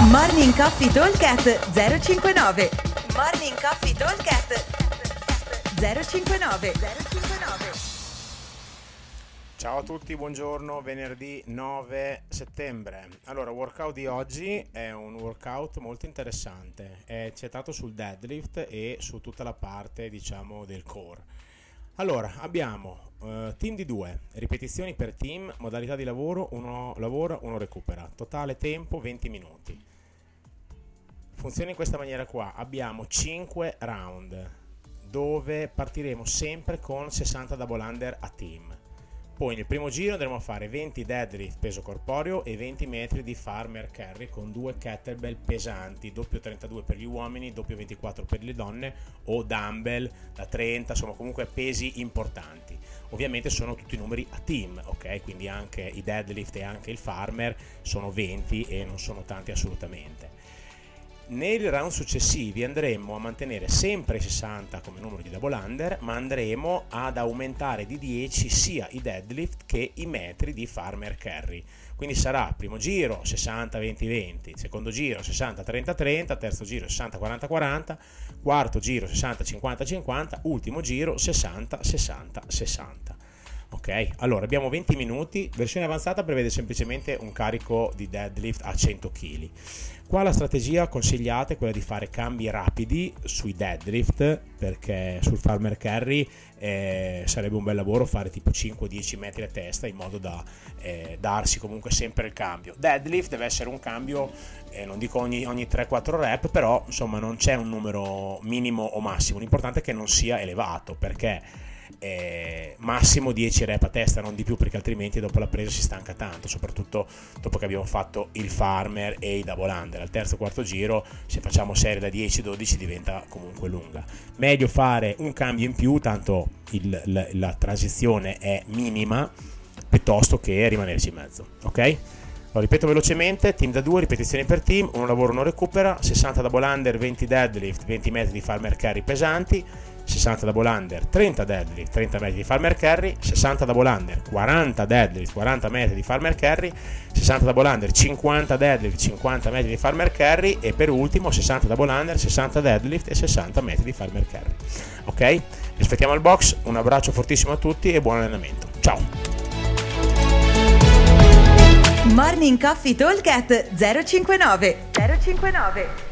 Morning Coffee Talkcast 059 Morning Coffee Talkcast 059 059 Ciao a tutti, buongiorno, venerdì 9 settembre. Allora, workout di oggi è un workout molto interessante, è centrato sul deadlift e su tutta la parte, diciamo, del core. Allora, abbiamo uh, team di due, ripetizioni per team, modalità di lavoro, uno lavora, uno recupera, totale tempo 20 minuti. Funziona in questa maniera qua, abbiamo 5 round dove partiremo sempre con 60 double under a team poi nel primo giro andremo a fare 20 deadlift peso corporeo e 20 metri di farmer carry con due kettlebell pesanti, doppio 32 per gli uomini, doppio 24 per le donne o dumbbell da 30, insomma comunque pesi importanti. Ovviamente sono tutti numeri a team, ok? Quindi anche i deadlift e anche il farmer sono 20 e non sono tanti assolutamente. Nei round successivi andremo a mantenere sempre i 60 come numero di double under, ma andremo ad aumentare di 10 sia i deadlift che i metri di farmer carry. Quindi sarà primo giro 60 20 20, secondo giro 60 30 30, terzo giro 60 40 40, quarto giro 60 50 50, ultimo giro 60 60 60. Ok, allora abbiamo 20 minuti, versione avanzata prevede semplicemente un carico di deadlift a 100 kg. Qua la strategia consigliata è quella di fare cambi rapidi sui deadlift perché sul farmer carry eh, sarebbe un bel lavoro fare tipo 5-10 metri a testa in modo da eh, darsi comunque sempre il cambio. Deadlift deve essere un cambio, eh, non dico ogni, ogni 3-4 rep, però insomma non c'è un numero minimo o massimo, l'importante è che non sia elevato perché eh, massimo 10 rep a testa, non di più perché altrimenti dopo la presa si stanca tanto, soprattutto dopo che abbiamo fatto il farmer e i double under. Al terzo quarto giro, se facciamo serie da 10-12 diventa comunque lunga. Meglio fare un cambio in più, tanto il, la, la transizione è minima, piuttosto che rimanerci in mezzo, ok? Lo ripeto velocemente, team da 2, ripetizioni per team, uno lavoro non recupera, 60 double under, 20 deadlift, 20 metri di farmer carry pesanti, 60 double under, 30 deadlift, 30 metri di farmer carry, 60 double under, 40 deadlift, 40 metri di farmer carry, 60 double under, 50 deadlift, 50 metri di farmer carry e per ultimo 60 double under, 60 deadlift e 60 metri di farmer carry. Ok? Vi aspettiamo al box, un abbraccio fortissimo a tutti e buon allenamento. Ciao! Morning Coffee Talk 059 059